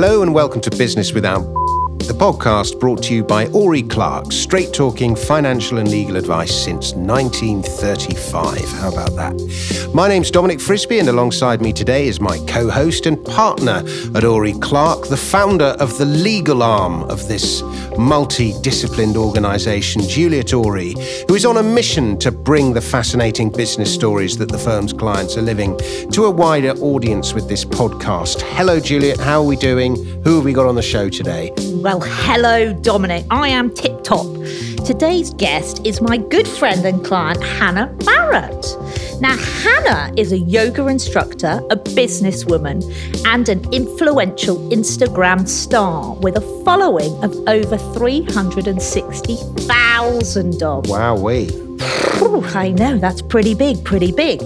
Hello and welcome to Business Without the podcast brought to you by Ori Clark, straight talking financial and legal advice since 1935. How about that? My name's Dominic Frisby, and alongside me today is my co host and partner at Ori Clark, the founder of the legal arm of this multi disciplined organisation, Juliet Ori, who is on a mission to bring the fascinating business stories that the firm's clients are living to a wider audience with this podcast. Hello, Juliet. How are we doing? Who have we got on the show today? Well, hello, Dominic. I am tip top. Today's guest is my good friend and client, Hannah Barrett. Now, Hannah is a yoga instructor, a businesswoman, and an influential Instagram star with a following of over 360,000 dogs. Wow, we. I know, that's pretty big, pretty big.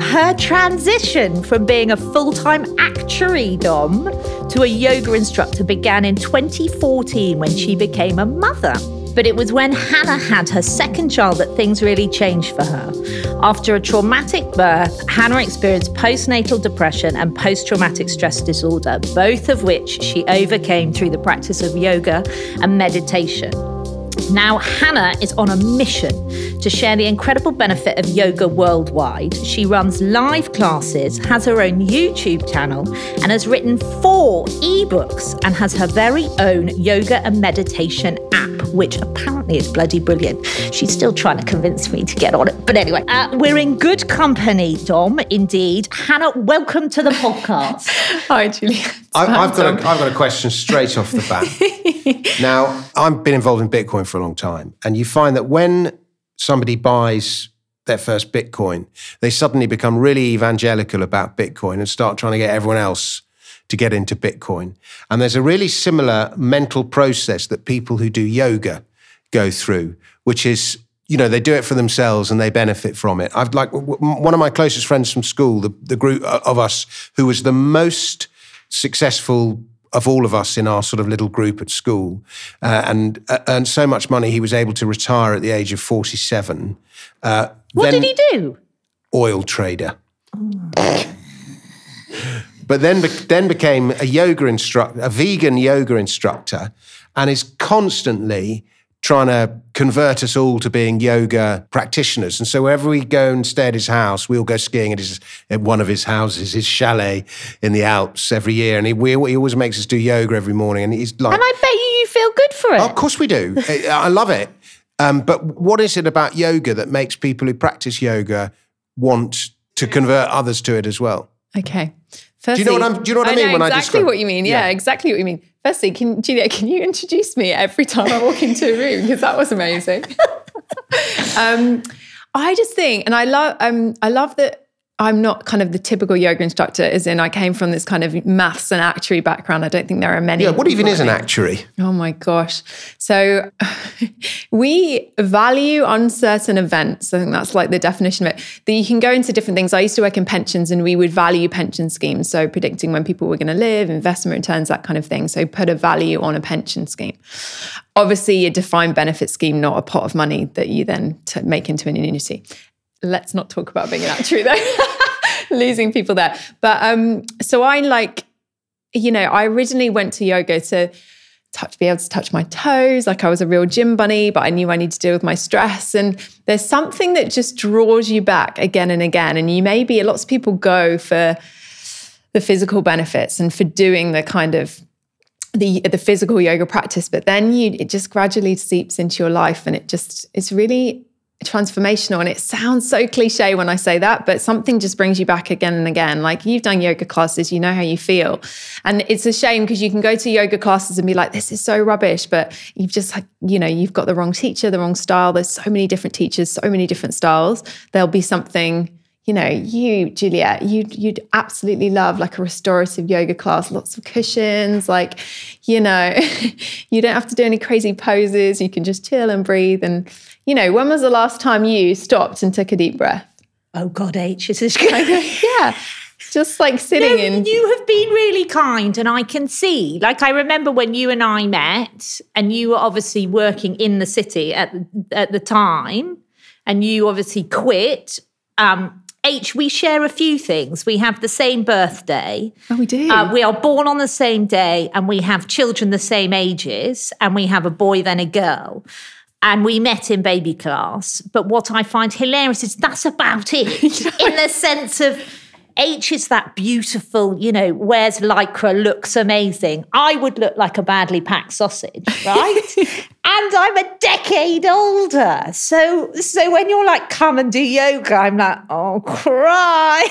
Her transition from being a full time actuary Dom to a yoga instructor began in 2014 when she became a mother. But it was when Hannah had her second child that things really changed for her. After a traumatic birth, Hannah experienced postnatal depression and post traumatic stress disorder, both of which she overcame through the practice of yoga and meditation. Now, Hannah is on a mission to share the incredible benefit of yoga worldwide. She runs live classes, has her own YouTube channel, and has written four ebooks and has her very own yoga and meditation app, which apparently is bloody brilliant. She's still trying to convince me to get on it. But anyway, uh, we're in good company, Dom, indeed. Hannah, welcome to the podcast. Hi, Julia. I, I've, got a, I've got a question straight off the bat. now, I've been involved in Bitcoin for a long time, and you find that when somebody buys their first Bitcoin, they suddenly become really evangelical about Bitcoin and start trying to get everyone else to get into Bitcoin. And there's a really similar mental process that people who do yoga go through, which is you know they do it for themselves and they benefit from it. I've like one of my closest friends from school, the, the group of us who was the most successful of all of us in our sort of little group at school uh, and uh, earned so much money he was able to retire at the age of 47. Uh, what did he do? Oil trader. Oh. but then, then became a yoga instructor, a vegan yoga instructor, and is constantly trying to convert us all to being yoga practitioners. And so wherever we go and stay at his house, we all go skiing at, his, at one of his houses, his chalet in the Alps every year. And he, we, he always makes us do yoga every morning. And he's like... And I bet you, you feel good for it. Oh, of course we do. I love it. Um, but what is it about yoga that makes people who practice yoga want to convert others to it as well? Okay. Firstly, do you know what, I'm, do you know what I, I mean I Exactly what you mean. Yeah, yeah, exactly what you mean. Firstly, can Julia, can you introduce me every time I walk into a room because that was amazing. um, I just think, and I love, um, I love that I'm not kind of the typical yoga instructor, as in I came from this kind of maths and actuary background. I don't think there are many. Yeah, what even is an actuary? Oh my gosh. So we value uncertain events. I think that's like the definition of it. That you can go into different things. I used to work in pensions and we would value pension schemes. So predicting when people were going to live, investment returns, that kind of thing. So put a value on a pension scheme. Obviously, a defined benefit scheme, not a pot of money that you then make into an annuity let's not talk about being an actuary though. Losing people there. But um, so I like, you know, I originally went to yoga to touch, be able to touch my toes. Like I was a real gym bunny, but I knew I need to deal with my stress. And there's something that just draws you back again and again. And you maybe lots of people go for the physical benefits and for doing the kind of the the physical yoga practice, but then you it just gradually seeps into your life and it just it's really transformational and it sounds so cliche when I say that but something just brings you back again and again like you've done yoga classes you know how you feel and it's a shame because you can go to yoga classes and be like this is so rubbish but you've just like you know you've got the wrong teacher the wrong style there's so many different teachers so many different styles there'll be something you know, you, Juliet, you'd, you'd absolutely love like a restorative yoga class, lots of cushions, like, you know, you don't have to do any crazy poses. You can just chill and breathe. And, you know, when was the last time you stopped and took a deep breath? Oh, God, H, this is good. yeah. Just like sitting no, in. You have been really kind, and I can see. Like, I remember when you and I met, and you were obviously working in the city at, at the time, and you obviously quit. Um, H, we share a few things. We have the same birthday. Oh, we do. Uh, we are born on the same day and we have children the same ages and we have a boy then a girl. And we met in baby class. But what I find hilarious is that's about it in the sense of H is that beautiful, you know, wears lycra, looks amazing. I would look like a badly packed sausage, right? and I'm a decade older. So so when you're like, come and do yoga, I'm like, oh cry.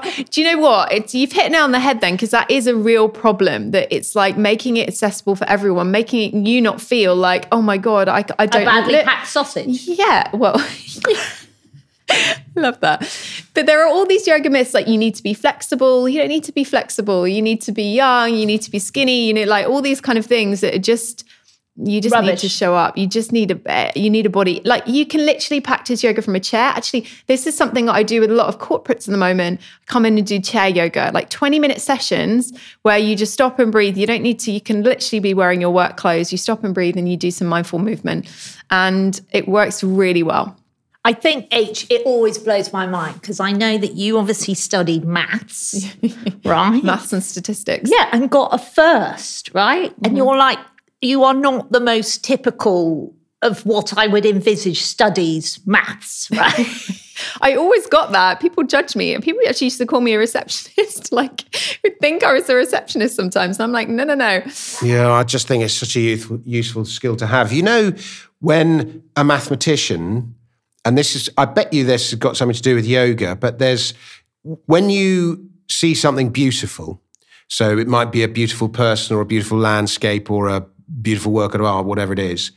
Do you know what? It's you've hit it on the head then, because that is a real problem. That it's like making it accessible for everyone, making it you not feel like, oh my god, I, I don't a badly look- packed sausage. Yeah, well, love that. But there are all these yoga myths like you need to be flexible. You don't need to be flexible. You need to be young. You need to be skinny. You know, like all these kind of things that are just you just need to show up. You just need a you need a body. Like you can literally practice yoga from a chair. Actually, this is something that I do with a lot of corporates at the moment. Come in and do chair yoga, like 20 minute sessions where you just stop and breathe. You don't need to, you can literally be wearing your work clothes. You stop and breathe and you do some mindful movement. And it works really well. I think H, it always blows my mind because I know that you obviously studied maths, right? Maths and statistics. Yeah, and got a first, right? And mm-hmm. you're like, you are not the most typical of what I would envisage studies maths, right? I always got that. People judge me. And people actually used to call me a receptionist. like, would think I was a receptionist sometimes. And I'm like, no, no, no. Yeah, I just think it's such a youthful, useful skill to have. You know, when a mathematician, and this is, I bet you this has got something to do with yoga, but there's, when you see something beautiful, so it might be a beautiful person or a beautiful landscape or a beautiful work of art, whatever it is,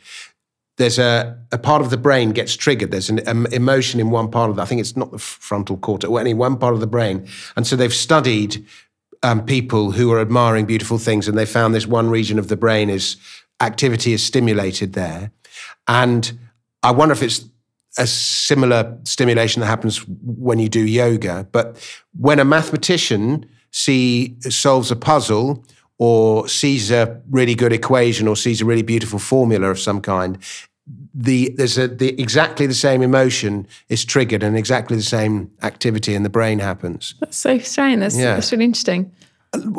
there's a, a part of the brain gets triggered. There's an um, emotion in one part of the, I think it's not the frontal cortex, or any one part of the brain. And so they've studied um, people who are admiring beautiful things, and they found this one region of the brain is activity is stimulated there. And I wonder if it's a similar stimulation that happens when you do yoga. But when a mathematician see solves a puzzle or sees a really good equation or sees a really beautiful formula of some kind, the there's a the exactly the same emotion is triggered and exactly the same activity in the brain happens. That's so strange. That's, Yeah. that's really interesting.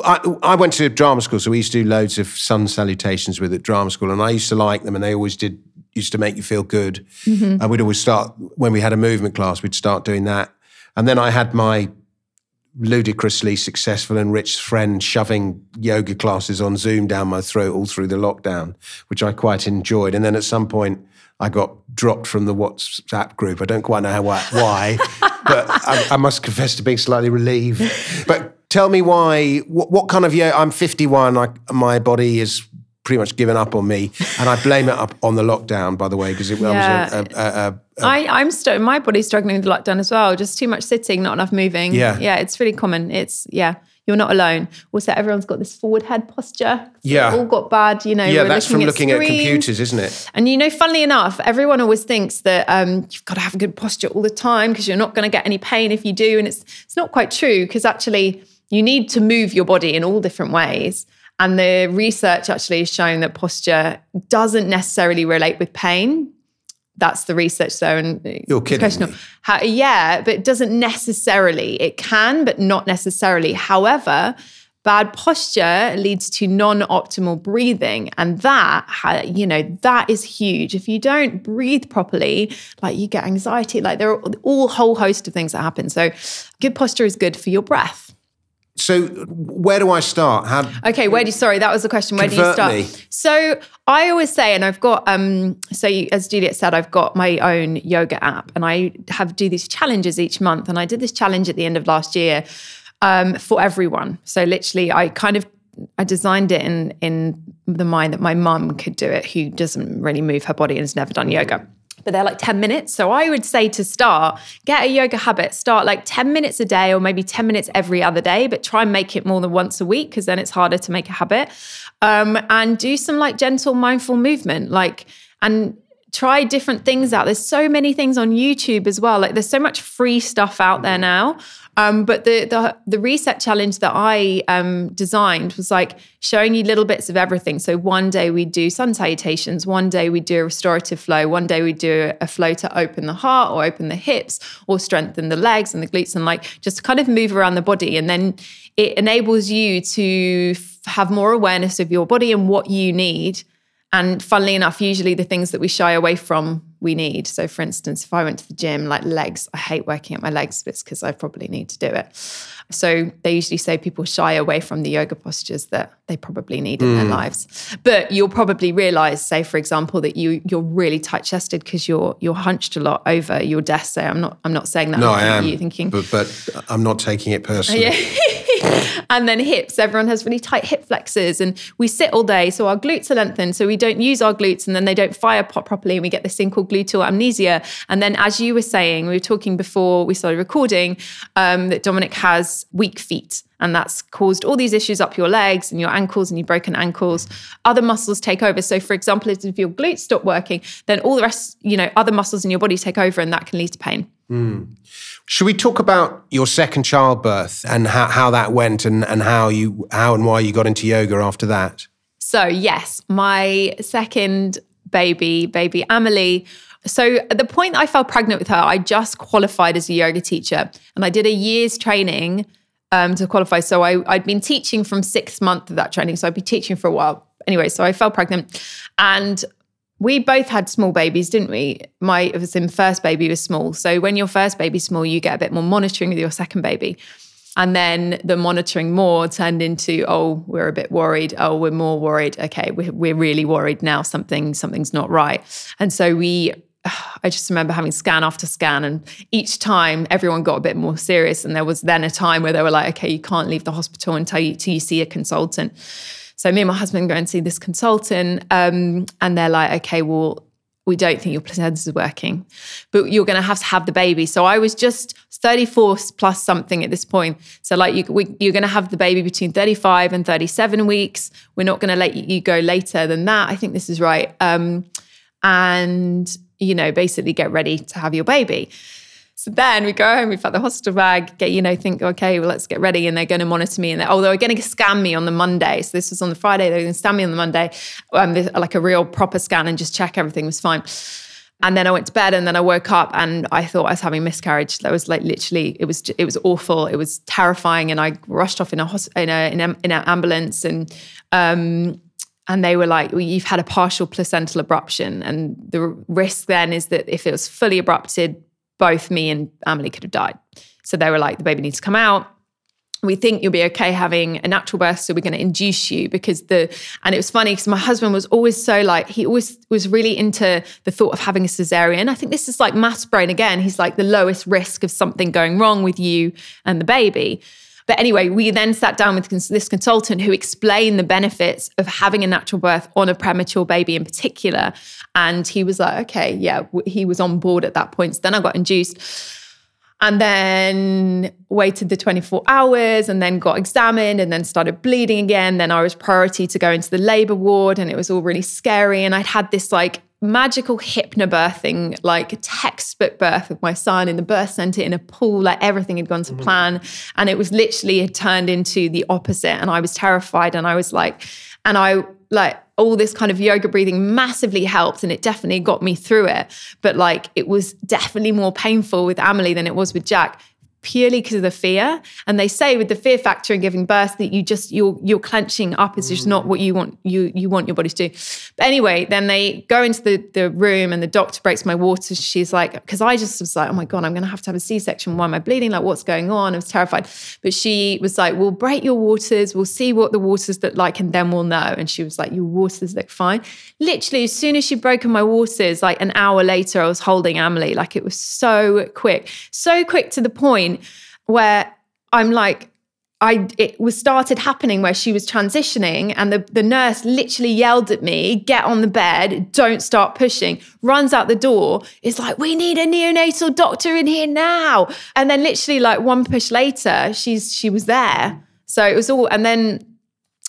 I, I went to drama school, so we used to do loads of sun salutations with at drama school, and I used to like them, and they always did used to make you feel good. Mm-hmm. And we'd always start when we had a movement class, we'd start doing that, and then I had my ludicrously successful and rich friend shoving yoga classes on Zoom down my throat all through the lockdown, which I quite enjoyed. And then at some point, I got dropped from the WhatsApp group. I don't quite know how, why, but I, I must confess to being slightly relieved. But tell me why, what, what kind of yoga? I'm 51, I, my body is pretty much given up on me. And I blame it up on the lockdown, by the way, because it Yeah. was a, a, a, a I, I'm st- my body's struggling with the lockdown as well. Just too much sitting, not enough moving. Yeah. yeah, it's really common. It's yeah, you're not alone. Also, everyone's got this forward head posture. Yeah. all got bad. You know, yeah, that's from looking at computers, isn't it? And you know, funnily enough, everyone always thinks that um, you've got to have a good posture all the time because you're not going to get any pain if you do, and it's it's not quite true because actually you need to move your body in all different ways. And the research actually has shown that posture doesn't necessarily relate with pain. That's the research, though. And You're kidding. How, yeah, but it doesn't necessarily. It can, but not necessarily. However, bad posture leads to non-optimal breathing, and that, you know, that is huge. If you don't breathe properly, like you get anxiety. Like there are all whole host of things that happen. So, good posture is good for your breath. So where do I start? How, Okay, where do you, sorry, that was the question. Where do you start? me. So I always say, and I've got, um, so you, as Juliet said, I've got my own yoga app and I have do these challenges each month. And I did this challenge at the end of last year um, for everyone. So literally I kind of, I designed it in, in the mind that my mum could do it, who doesn't really move her body and has never done yoga. But they're like 10 minutes. So I would say to start, get a yoga habit. Start like 10 minutes a day or maybe 10 minutes every other day, but try and make it more than once a week because then it's harder to make a habit. Um, and do some like gentle, mindful movement. Like, and try different things out. There's so many things on YouTube as well. Like there's so much free stuff out there now. Um, but the, the the reset challenge that I um, designed was like showing you little bits of everything. So one day we do sun salutations, one day we do a restorative flow, one day we do a flow to open the heart or open the hips or strengthen the legs and the glutes and like just kind of move around the body. And then it enables you to have more awareness of your body and what you need and funnily enough, usually the things that we shy away from, we need. So, for instance, if I went to the gym, like legs, I hate working at my legs, but it's because I probably need to do it. So, they usually say people shy away from the yoga postures that they probably need in mm. their lives. But you'll probably realize, say, for example, that you you're really tight chested because you're you're hunched a lot over your desk. So, I'm not I'm not saying that. No, I am. You thinking, but but I'm not taking it personally. Yeah. and then hips. Everyone has really tight hip flexors, and we sit all day, so our glutes are lengthened, so we don't use our glutes, and then they don't fire pop properly, and we get this thing called gluteal amnesia. And then, as you were saying, we were talking before we started recording um, that Dominic has weak feet. And that's caused all these issues up your legs and your ankles and your broken ankles. Other muscles take over. So, for example, if your glutes stop working, then all the rest, you know, other muscles in your body take over, and that can lead to pain. Mm. Should we talk about your second childbirth and how, how that went and, and how you how and why you got into yoga after that? So yes, my second baby, baby Amelie. So at the point I fell pregnant with her, I just qualified as a yoga teacher and I did a year's training um, to qualify. So I, I'd been teaching from six months of that training. So I'd be teaching for a while. Anyway, so I fell pregnant and we both had small babies, didn't we? My it was first baby was small. So when your first baby's small, you get a bit more monitoring with your second baby. And then the monitoring more turned into, oh, we're a bit worried. Oh, we're more worried. Okay, we're, we're really worried now. Something something's not right. And so we I just remember having scan after scan, and each time everyone got a bit more serious. And there was then a time where they were like, okay, you can't leave the hospital until you, you see a consultant. So me and my husband go and see this consultant, um, and they're like, okay, well, we don't think your placenta is working, but you're going to have to have the baby. So I was just 34 plus something at this point. So like you, we, you're going to have the baby between 35 and 37 weeks. We're not going to let you go later than that. I think this is right. Um, and you know, basically get ready to have your baby. So then we go home, we've got the hospital bag, get, you know, think, okay, well, let's get ready. And they're going to monitor me. And they're, oh, they were going to scan me on the Monday. So this was on the Friday. They were going to scan me on the Monday, um, like a real proper scan and just check everything was fine. And then I went to bed and then I woke up and I thought I was having miscarriage. That was like literally, it was, it was awful. It was terrifying. And I rushed off in a, in a, in, a, in an ambulance and, um, and they were like, well, you've had a partial placental abruption. And the risk then is that if it was fully abrupted, both me and Amelie could have died. So they were like, the baby needs to come out. We think you'll be okay having a natural birth, so we're going to induce you because the and it was funny because my husband was always so like he always was really into the thought of having a cesarean. I think this is like maths brain again. He's like the lowest risk of something going wrong with you and the baby. But anyway, we then sat down with this consultant who explained the benefits of having a natural birth on a premature baby in particular. And he was like, okay, yeah, he was on board at that point. So then I got induced and then waited the 24 hours and then got examined and then started bleeding again. Then I was priority to go into the labor ward and it was all really scary. And I'd had this like magical hypnobirthing, like textbook birth of my son in the birth center in a pool, like everything had gone to mm-hmm. plan. And it was literally had turned into the opposite. And I was terrified. And I was like, and I like all this kind of yoga breathing massively helped and it definitely got me through it. But like it was definitely more painful with Amelie than it was with Jack purely because of the fear. And they say with the fear factor in giving birth that you just you're you're clenching up is just not mm. what you want you you want your body to do. But anyway, then they go into the the room and the doctor breaks my waters. She's like, because I just was like, oh my god, I'm gonna have to have a C-section. Why am I bleeding? Like, what's going on? I was terrified. But she was like, we'll break your waters. We'll see what the waters look like, and then we'll know. And she was like, your waters look fine. Literally, as soon as she'd broken my waters, like an hour later, I was holding Amelie. Like it was so quick, so quick to the point point where I'm like, I it was started happening where she was transitioning and the, the nurse literally yelled at me, get on the bed, don't start pushing, runs out the door, is like, we need a neonatal doctor in here now. And then literally like one push later, she's she was there. So it was all and then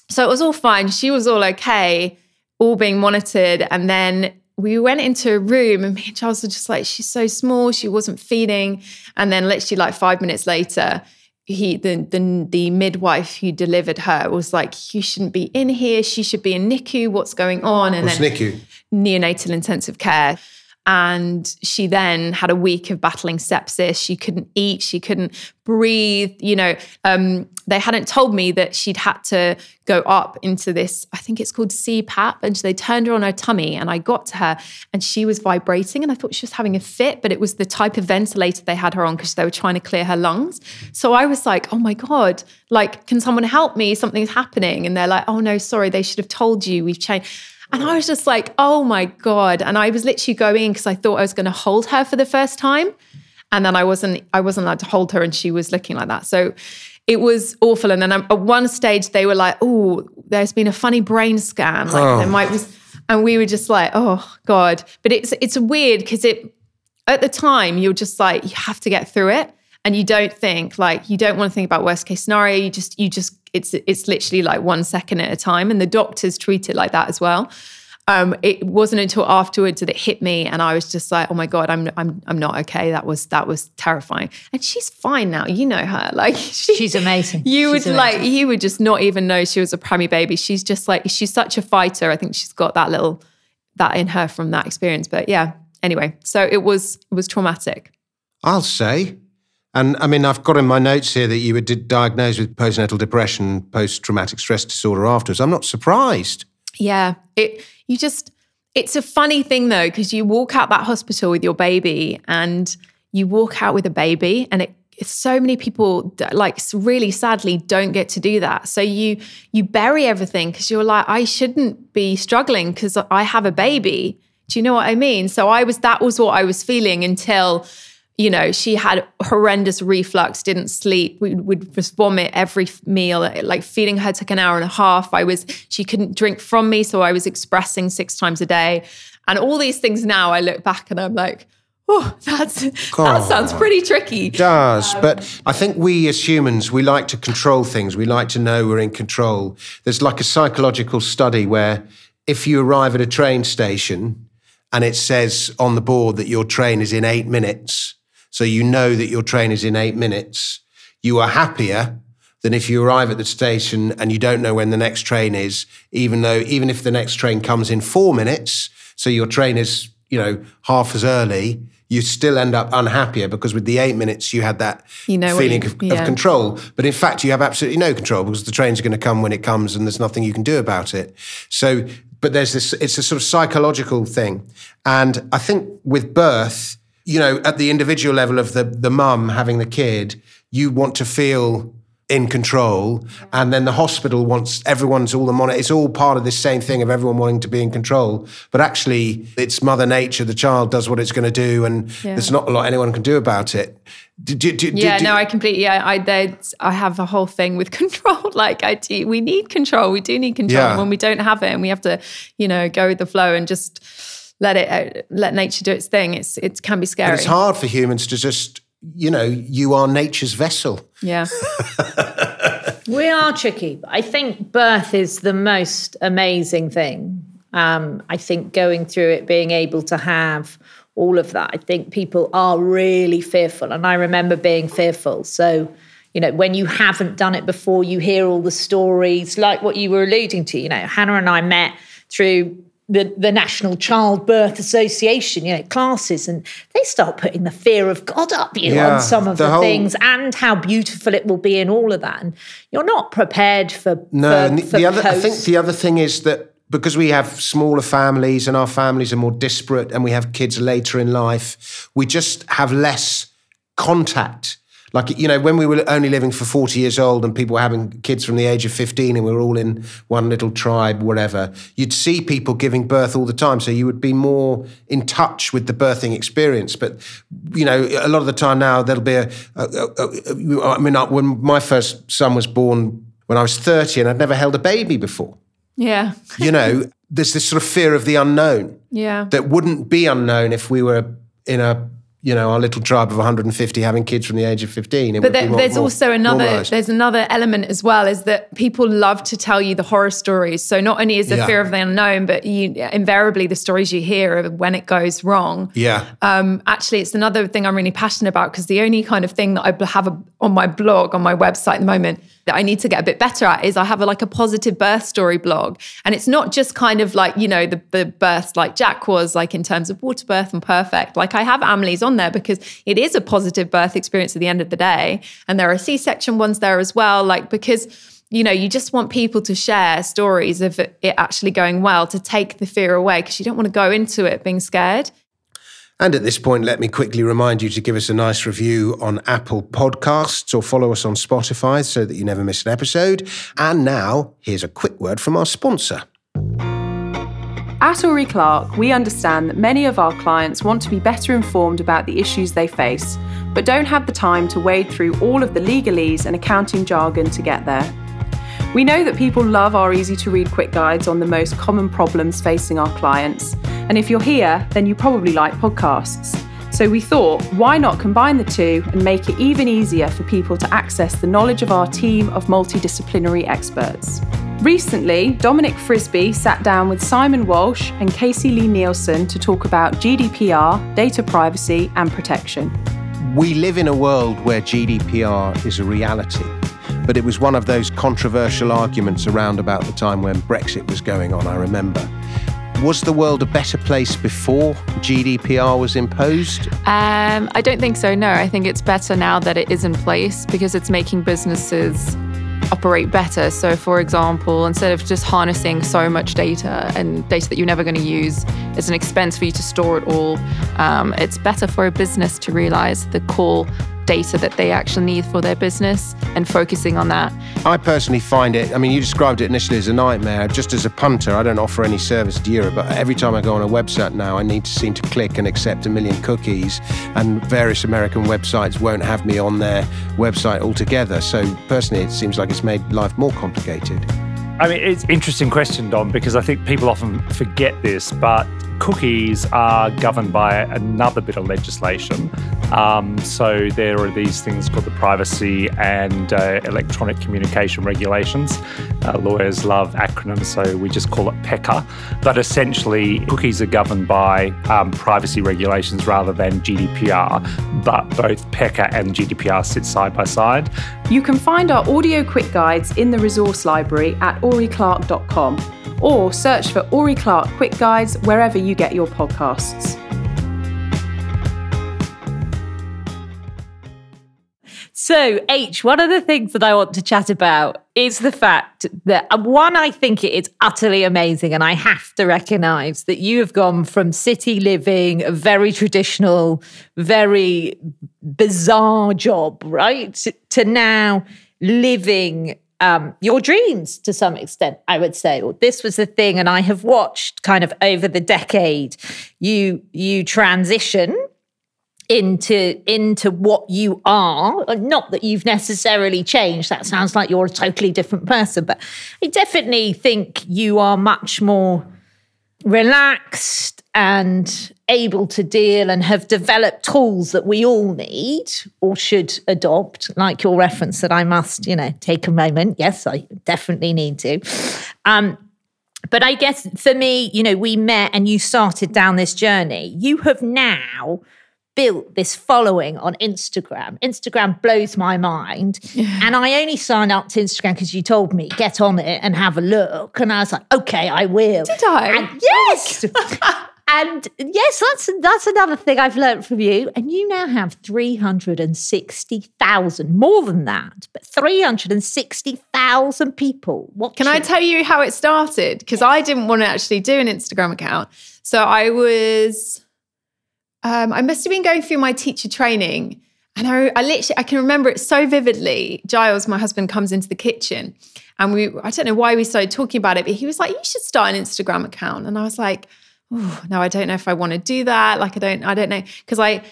so it was all fine. She was all okay, all being monitored. And then we went into a room and me and Charles were just like, she's so small, she wasn't feeding. And then literally like five minutes later, he the, the the midwife who delivered her was like, you shouldn't be in here. She should be in NICU. What's going on? And What's then NICU? neonatal intensive care. And she then had a week of battling sepsis. She couldn't eat. She couldn't breathe. You know, um, they hadn't told me that she'd had to go up into this, I think it's called CPAP. And they turned her on her tummy. And I got to her and she was vibrating. And I thought she was having a fit, but it was the type of ventilator they had her on because they were trying to clear her lungs. So I was like, oh my God, like, can someone help me? Something's happening. And they're like, oh no, sorry, they should have told you. We've changed. And I was just like, oh my God. And I was literally going because I thought I was going to hold her for the first time. And then I wasn't, I wasn't allowed to hold her and she was looking like that. So it was awful. And then at one stage they were like, oh, there's been a funny brain scan. Like Oh. there might was, and we were just like, oh God. But it's it's weird because it at the time you're just like, you have to get through it. And you don't think like you don't want to think about worst case scenario. You just you just it's it's literally like one second at a time. And the doctors treat it like that as well. Um, it wasn't until afterwards that it hit me, and I was just like, "Oh my god, I'm I'm I'm not okay." That was that was terrifying. And she's fine now. You know her, like she, She's amazing. You She's would like you would just not even know she was a preemie baby. She's just like she's such a fighter. I think she's got that little that in her from that experience. But yeah, anyway, so it was it was traumatic. I'll say. And I mean, I've got in my notes here that you were diagnosed with postnatal depression, post traumatic stress disorder afterwards. I'm not surprised. Yeah, it you just it's a funny thing though because you walk out that hospital with your baby and you walk out with a baby and it so many people like really sadly don't get to do that. So you you bury everything because you're like i shouldn't be struggling because i have a baby. Do you know what i mean? So i was that was what i was feeling until you know, she had horrendous reflux, didn't sleep, we would just vomit every meal. Like feeding her took an hour and a half. I was, she couldn't drink from me. So I was expressing six times a day. And all these things now I look back and I'm like, oh, that's, that sounds pretty tricky. It does, but I think we as humans, we like to control things. We like to know we're in control. There's like a psychological study where if you arrive at a train station and it says on the board that your train is in eight minutes, so you know that your train is in eight minutes, you are happier than if you arrive at the station and you don't know when the next train is, even though, even if the next train comes in four minutes, so your train is, you know, half as early, you still end up unhappier because with the eight minutes you had that You know feeling you- of, of control. But in fact, you have absolutely no control because the train's are going to come when it comes and there's nothing you can do about it. So, but there's this, it's a sort of psychological thing. And I think with birth, you know, at the individual level of the, the mum having the kid, you want to feel in control. And then the hospital wants everyone's all the monitor. It's all part of this same thing of everyone wanting to be in control. But actually, it's Mother Nature. The child does what it's going to do, and there's not a lot anyone can do about it. Do, do, do, Yeah, no, I completely. Yeah, I they, I have a whole thing with control. Like I do, we need control. We do need control. Yeah. When we don't have it, and we have to, you know, go with the flow and just let it, uh, let nature do its thing. It's it can be scary. But it's hard for humans to just, you know, you are nature's vessel. Yeah, We are tricky. I think birth is the most amazing thing. Um, I think going through it, being able to have all of that, I think people are really fearful. And I remember being fearful. So, you know, when you haven't done it before, you hear all the stories, like what you were alluding to. You know, Hannah and I met through the, the National Childbirth Association, you know, classes, and they start putting the fear of God up you Yeah, on some of the the, whole- things and how beautiful it will be and all of that. And you're not prepared for No, for, the, for the other, I think the other thing is that because we have smaller families and our families are more disparate and we have kids later in life, we just have less contact. Like, you know, when we were only living for 40 years old and people were having kids from the age of 15 and we were all in one little tribe, whatever, you'd see people giving birth all the time. So you would be more in touch with the birthing experience. But, you know, a lot of the time now, there'll be a, a, a, a I mean, when my first son was born when I was 30 and I'd never held a baby before. yeah, You know, there's this sort of fear of the unknown yeah. that wouldn't be unknown if we were in a you know, our little tribe of 150 having kids from the age of 15. It but there, more- there's more also another normalised. there's another element as well is that people love to tell you the horror stories so not only is the Yeah. fear of the unknown but you invariably the stories you hear of when it goes wrong Yeah. um, actually it's another thing i'm really passionate about because the only kind of thing that i have a, on my blog on my website at the moment that i need to get a bit better at is i have a, like a positive birth story blog. And it's not just kind of like you know the, the births like jack was like in terms of water birth and perfect. Like i have amelies on there because it is a positive birth experience at the end of the day. And there are c-section ones there as well like because you know, you just want people to share stories of it actually going well to take the fear away because you don't want to go into it being scared. And at this point, let me quickly remind you to give us a nice review on Apple Podcasts or follow us on Spotify so that you never miss an episode. And now, here's a quick word from our sponsor. At Ori Clark, we understand that many of our clients want to be better informed about the issues they face, but don't have the time to wade through all of the legalese and accounting jargon to get there. We know that people love our easy to read quick guides on the most common problems facing our clients, and if you're here, then you probably like podcasts. So we thought, why not combine the two and make it even easier for people to access the knowledge of our team of multidisciplinary experts? Recently, Dominic Frisby sat down with Simon Walsh and Casey Lee Nielsen to talk about GDPR, data privacy, and protection. We live in a world where GDPR is a reality, but it was one of those controversial arguments around about the time when Brexit was going on, I remember. Was the world a better place before GDPR was imposed? Um, I don't think so. No, I think it's better now that it is in place because it's making businesses operate better. So, for example, instead of just harnessing so much data and data that you're never going to use, it's an expense for you to store it all. Um, it's better for a business to realize the core data that they actually need for their business and focusing on that. I personally find it, I mean, you described it initially as a nightmare. Just as a punter, I don't offer any service to Europe, but every time I go on a website now, I need to seem to click and accept a million cookies, and various American websites won't have me on their website altogether. So, personally, it seems like it's made life more complicated. I mean, it's an interesting question, Dom, because I think people often forget this, but cookies are governed by another bit of legislation. Um, so there are these things called the privacy and uh, electronic communication regulations. Uh, lawyers love acronyms, so we just call it PECR. But essentially, cookies are governed by um, privacy regulations rather than GDPR. But both PECR and GDPR sit side by side. You can find our audio quick guides in the resource library at oriclark.com or search for Ori Clark Quick Guides wherever you get your podcasts. So, H, one of the things that I want to chat about is the fact that, uh, one, I think it is utterly amazing. And I have to recognize that you have gone from city living, a very traditional, very bizarre job, right, to now living um, your dreams to some extent, I would say. Well, this was the thing, and I have watched kind of over the decade you you transition into into what you are not that you've necessarily changed that sounds like you're a totally different person but i definitely think you are much more relaxed and able to deal and have developed tools that we all need or should adopt like your reference that i must you know take a moment yes i definitely need to um but I guess for me, you know, we met and you started down this journey. You have now built this following on Instagram. Instagram blows my mind. And I only signed up to Instagram because you told me, get on it and have a look. And I was like, okay, I will. Did I? And yes. and yes, that's that's another thing I've learned from you. And you now have 360,000, more than that, but 360,000 people watching. Can I tell you how it started? Because I didn't want to actually do an Instagram account. So I was, um, I must have been going through my teacher training. And I, I literally, I can remember it so vividly. Giles, my husband, comes into the kitchen and we, I don't know why we started talking about it, but he was like, you should start an Instagram account. And I was like, no, I don't know if I want to do that. Like, I don't, I don't know. Cause I,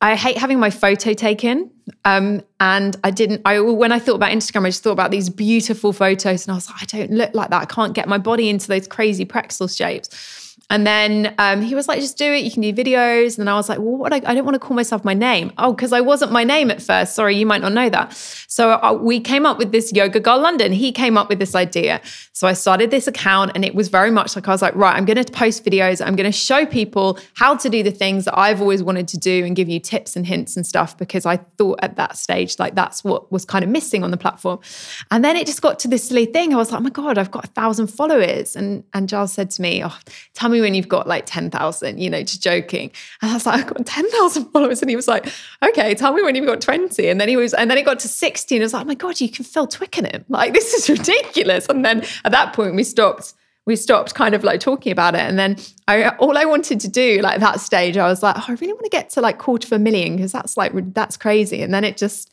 I hate having my photo taken. Um, and I didn't, I, when I thought about Instagram, I just thought about these beautiful photos and I was like, I don't look like that. I can't get my body into those crazy pretzel shapes. And then um, he was like, just do it. You can do videos. And then I was like, well, what? I, I don't want to call myself my name. Oh, because I wasn't my name at first. Sorry, you might not know that. So uh, we came up with this Yoga Girl London. He came up with this idea. So I started this account and it was very much like I was like, right, I'm going to post videos. I'm going to show people how to do the things that I've always wanted to do and give you tips and hints and stuff because I thought at that stage, like that's what was kind of missing on the platform. And then it just got to this silly thing. I was like, oh my God, I've got a thousand followers. And, and Giles said to me, oh, tell me me when you've got like 10,000, you know, just joking. And I was like, I've got 10,000 followers. And he was like, okay, tell me when you've got 20. And then he was, and then it got to 60 and I was like, oh my God, you can feel Twickenham. Like, this is ridiculous. And then at that point, we stopped we stopped kind of like talking about it. And then I, all I wanted to do, like that stage, I was like, oh, I really want to get to like quarter of a million because that's like, that's crazy. And then it just,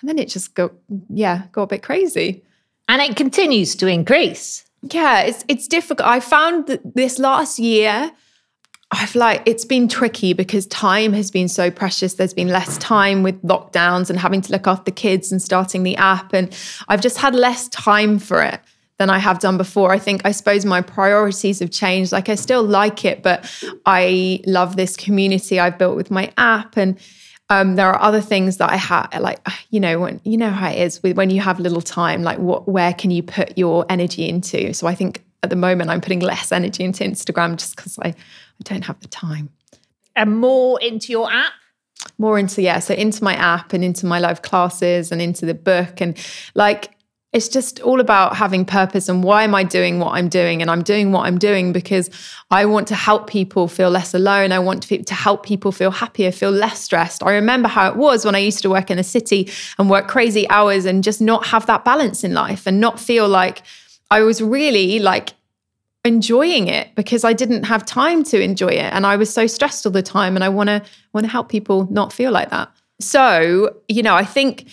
and then it just got, yeah, got a bit crazy. And it continues to increase yeah, it's it's difficult. I found that this last year, I've like it's been tricky because time has been so precious. There's been less time with lockdowns and having to look after kids and starting the app, and I've just had less time for it than I have done before. I think I suppose my priorities have changed. Like I still like it, but I love this community I've built with my app and um, there are other things that I have, like you know, when you know how it is with when you have little time, like what, where can you put your energy into? So I think at the moment I'm putting less energy into Instagram just because I, I don't have the time. And more into your app. More into yeah, so into my app and into my live classes and into the book and like it's just all about having purpose and why am I doing what I'm doing? And I'm doing what I'm doing because I want to help people feel less alone. I want to, to help people feel happier, feel less stressed. I remember how it was when I used to work in the city and work crazy hours and just not have that balance in life and not feel like I was really like enjoying it because I didn't have time to enjoy it and I was so stressed all the time and I want to want to help people not feel like that. So, you know, I think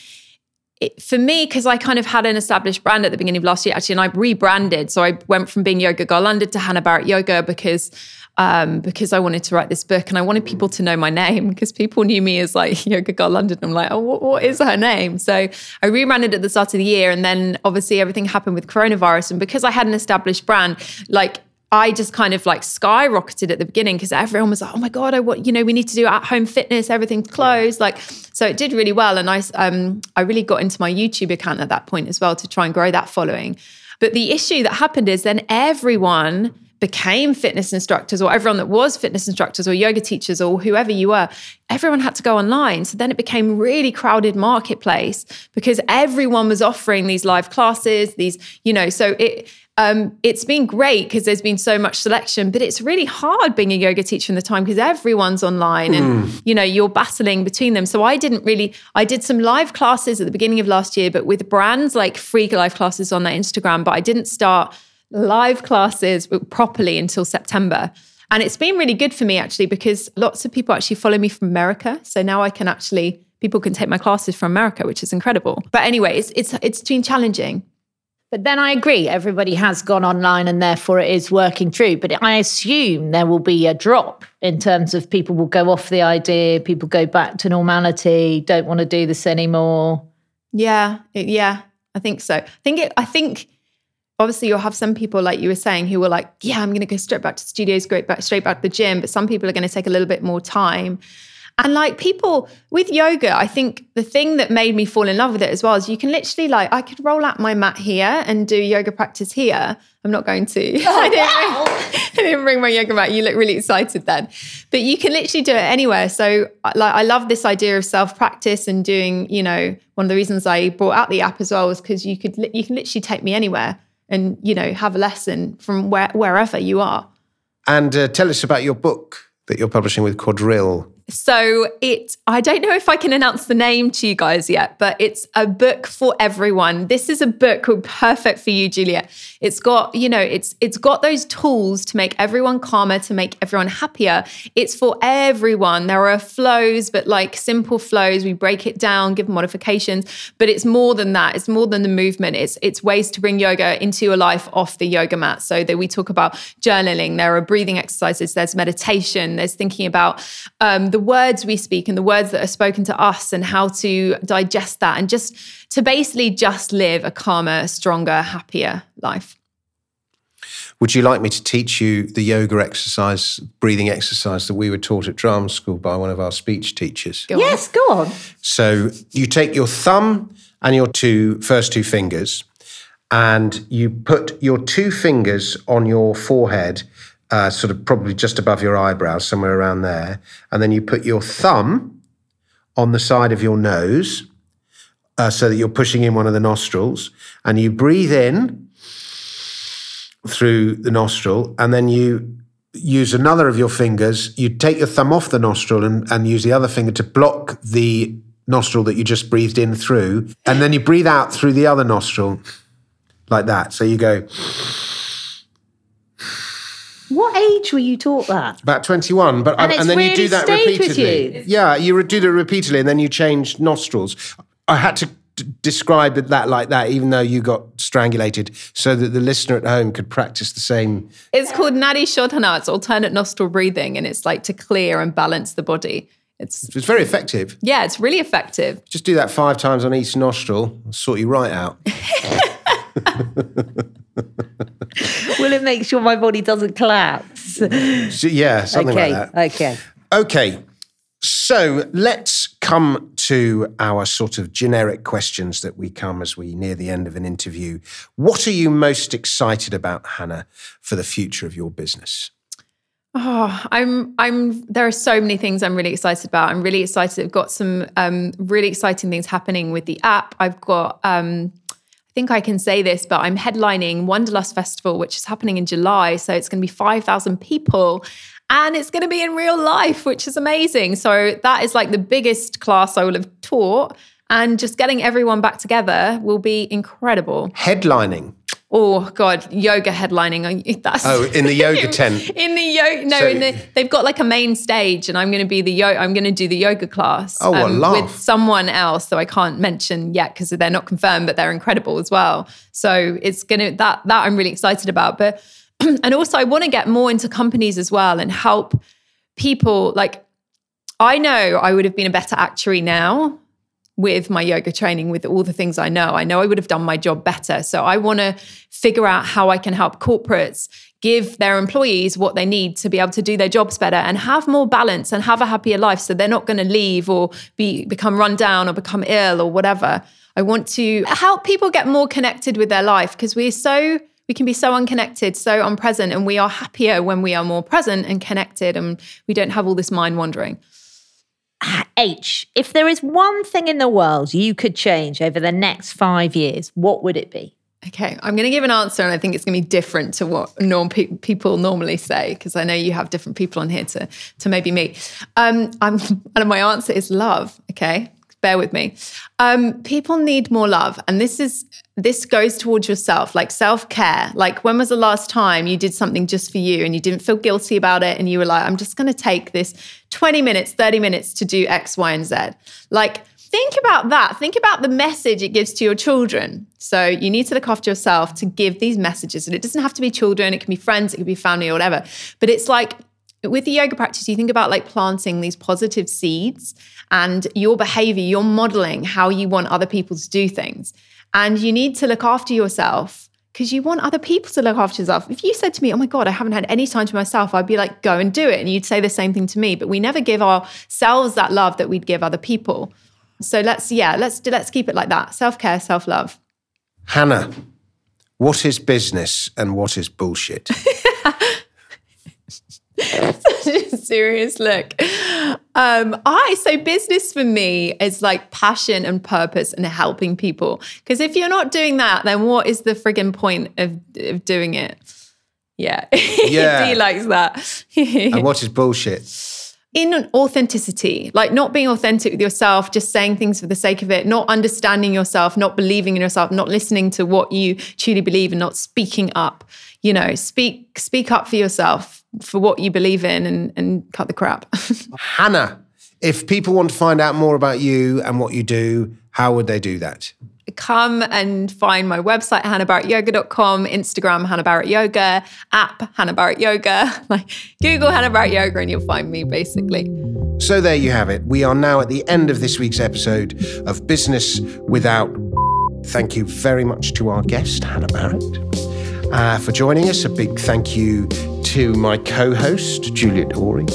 it, for me, because I kind of had an established brand at the beginning of last year, actually, and I rebranded. So I went from being Yoga Girl London to Hannah Barrett Yoga because um, because I wanted to write this book and I wanted people to know my name because people knew me as like Yoga Girl London. I'm like, oh, what, what is her name? So I rebranded at the start of the year, and then obviously everything happened with coronavirus, and because I had an established brand, like I just kind of like skyrocketed at the beginning because everyone was like, "Oh my god, I want you know we need to do at home fitness, everything's closed." Like, so it did really well, and I um I really got into my YouTube account at that point as well to try and grow that following. But the issue that happened is then everyone became fitness instructors or everyone that was fitness instructors or yoga teachers or whoever you were everyone had to go online so then it became really crowded marketplace because everyone was offering these live classes these you know so it um, it's been great because there's been so much selection, but it's really hard being a yoga teacher in the time because everyone's online and mm. you know you're battling between them. So I didn't really. I did some live classes at the beginning of last year, but with brands like free live classes on their Instagram. But I didn't start live classes properly until September. And it's been really good for me actually because lots of people actually follow me from America. So now I can actually people can take my classes from America, which is incredible. But anyway, it's it's it's been challenging. But then I agree, everybody has gone online and therefore it is working through. But I assume there will be a drop in terms of people will go off the idea, people go back to normality, don't want to do this anymore. Yeah, yeah, I think so. I think it, I think obviously you'll have some people like you were saying who were like, yeah, I'm going to go straight back to studios, straight back, straight back to the gym. But some people are going to take a little bit more time. And like people with yoga, I think the thing that made me fall in love with it as well is you can literally like I could roll out my mat here and do yoga practice here. I'm not going to. Oh, I, didn't wow. bring, I, didn't bring, my yoga mat. You look really excited then. But you can literally do it anywhere. So like I love this idea of self practice and doing, you know, one of the reasons I brought out the app as well was because you could you can literally take me anywhere and, you know, have a lesson from where, wherever you are. And uh, tell us about your book that you're publishing with Quadrille. So it I don't know if I can announce the name to you guys yet, but it's a book for everyone. This is a book called perfect for you, Julia. It's got, you know, it's it's got those tools to make everyone calmer, to make everyone happier. It's for everyone. There are flows, but like simple flows, we break it down, give modifications, but it's more than that. It's more than the movement. It's it's ways to bring yoga into your life off the yoga mat. So that we talk about journaling, there are breathing exercises, there's meditation, there's thinking about um, the the words we speak and the words that are spoken to us and how to digest that and just to basically just live a calmer, stronger, happier life. Would you like me to teach you the yoga exercise, breathing exercise that we were taught at drama school by one of our speech teachers? yes, go on. So you take your thumb and your two first two fingers, and you put your two fingers on your forehead, uh, sort of probably just above your eyebrows, somewhere around there, and then you put your thumb on the side of your nose, uh, so that you're pushing in one of the nostrils, and you breathe in through the nostril, and then you use another of your fingers. You take your thumb off the nostril and, and use the other finger to block the nostril that you just breathed in through, and then you breathe out through the other nostril like that. So you go What age were you taught that? about 21, but And I- it's then you do that repeatedly. you? Yeah, you do that repeatedly, and then you change nostrils. I had to d- describe it that like that, even though you got strangulated, so that the listener at home could practice the same. It's called Nadi Shodhana. It's alternate nostril breathing, and it's like to clear and balance the body. It's It's very effective. yeah, it's really effective. Just do that five times on each nostril, and sort you right out. Will it make sure my body doesn't collapse? So, yeah, something okay, like that. okay. Okay, so let's come to our sort of generic questions that we come as we near the end of an interview. What are you most excited about, Hannah, for the future of your business? Oh, I'm I'm there are so many things I'm really excited about. I'm really excited. I've got some um, really exciting things happening with the app. I've got um, I think I can say this, but I'm headlining Wanderlust Festival, which is happening in July. So it's going to be 5,000 people and it's going to be in real life, which is amazing. So that is like the biggest class I will have taught. And just getting everyone back together will be incredible. Headlining. Oh God, yoga headlining. That's Oh, in the yoga tent. in the yoga, no, So- in the, they've got like a main stage, and I'm going to be the yo. I'm going to do the yoga class um, Oh, laugh. with someone else, so I can't mention yet because they're not confirmed, but they're incredible as well. So it's gonna that that I'm really excited about. But and also I want to get more into companies as well and help people. Like I know I would have been a better actuary now with my yoga training, with all the things I know. I know I would have done my job better. So I want to figure out how I can help corporates give their employees what they need to be able to do their jobs better and have more balance and have a happier life so they're not going to leave or be become run down or become ill or whatever. I want to help people get more connected with their life because we're so we can be so unconnected, so unpresent, and we are happier when we are more present and connected and we don't have all this mind wandering. H, if there is one thing in the world you could change over the next five years, what would it be? Okay, I'm going to give an answer, and I think it's going to be different to what norm pe- people normally say because I know you have different people on here to to maybe me. Um, I'm, and my answer is love. Okay, bear with me. Um, people need more love, and this is this goes towards yourself, like self care. Like when was the last time you did something just for you and you didn't feel guilty about it, and you were like, I'm just going to take this 20 minutes, 30 minutes to do X, Y, and Z. Like think about that. Think about the message it gives to your children. So you need to look after yourself to give these messages. And it doesn't have to be children, it can be friends, it can be family or whatever. But it's like with the yoga practice, you think about like planting these positive seeds and your behavior, you're modeling how you want other people to do things. And you need to look after yourself because you want other people to look after yourself. If you said to me, Oh my God, I haven't had any time to myself, I'd be like, Go and do it. And you'd say the same thing to me. But we never give ourselves that love that we'd give other people. So let's, yeah, let's let's keep it like that. Self-care, self-love. Hannah, what is business and what is bullshit? Such a serious look. Um, I so business for me is like passion and purpose and helping people. Because if you're not doing that, then what is the friggin' point of, of doing it? Yeah. Yeah. D likes that. and what is bullshit? in authenticity, like not being authentic with yourself, just saying things for the sake of it, not understanding yourself, not believing in yourself, not listening to what you truly believe and not speaking up. You know, speak speak up for yourself for what you believe in and, and cut the crap. Hannah, if people want to find out more about you and what you do, how would they do that? Come and find my website, hannahbarrettyoga.com, Instagram, Hannah Barrett Yoga, app, Hannah Barrett Yoga. Like Google Hannah Barrett Yoga and you'll find me basically. So there you have it. We are now at the end of this week's episode of Business Without. Thank you very much to our guest, Hannah Barrett. uh, for joining us. A big thank you to my co host, Juliet Oury.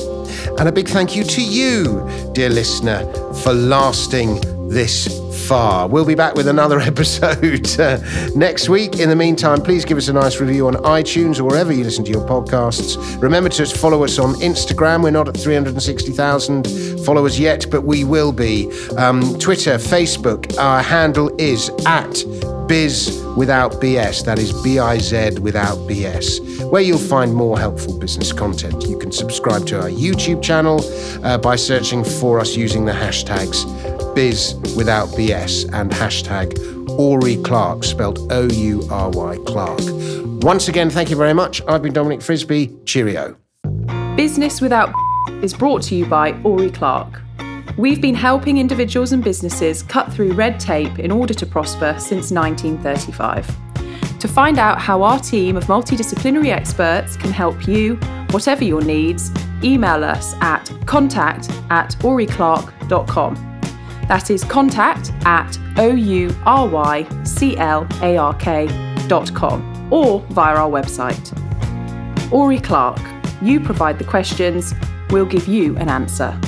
And a big thank you to you, dear listener, for lasting this far. We'll be back with another episode uh, next week. In the meantime, please give us a nice review on iTunes or wherever you listen to your podcasts. Remember to follow us on Instagram. We're not at 360,000 followers yet, but we will be. Um, Twitter, Facebook, our handle is at Biz without BS. That is B I Z without BS, where you'll find more helpful business content. You can subscribe to our YouTube channel uh, by searching for us using the hashtags Biz without BS and hashtag Oury Clark, spelled O U R Y Clark. Once again, thank you very much. I've been Dominic Frisby. Cheerio. Business Without is brought to you by Oury Clark. We've been helping individuals and businesses cut through red tape in order to prosper since 1935. To find out how our team of multidisciplinary experts can help you, whatever your needs, email us at contact at ouryclark.com. That is contact at O-U-R-Y-C-L-A-R-K.com or via our website. Oury Clark, you provide the questions, we'll give you an answer.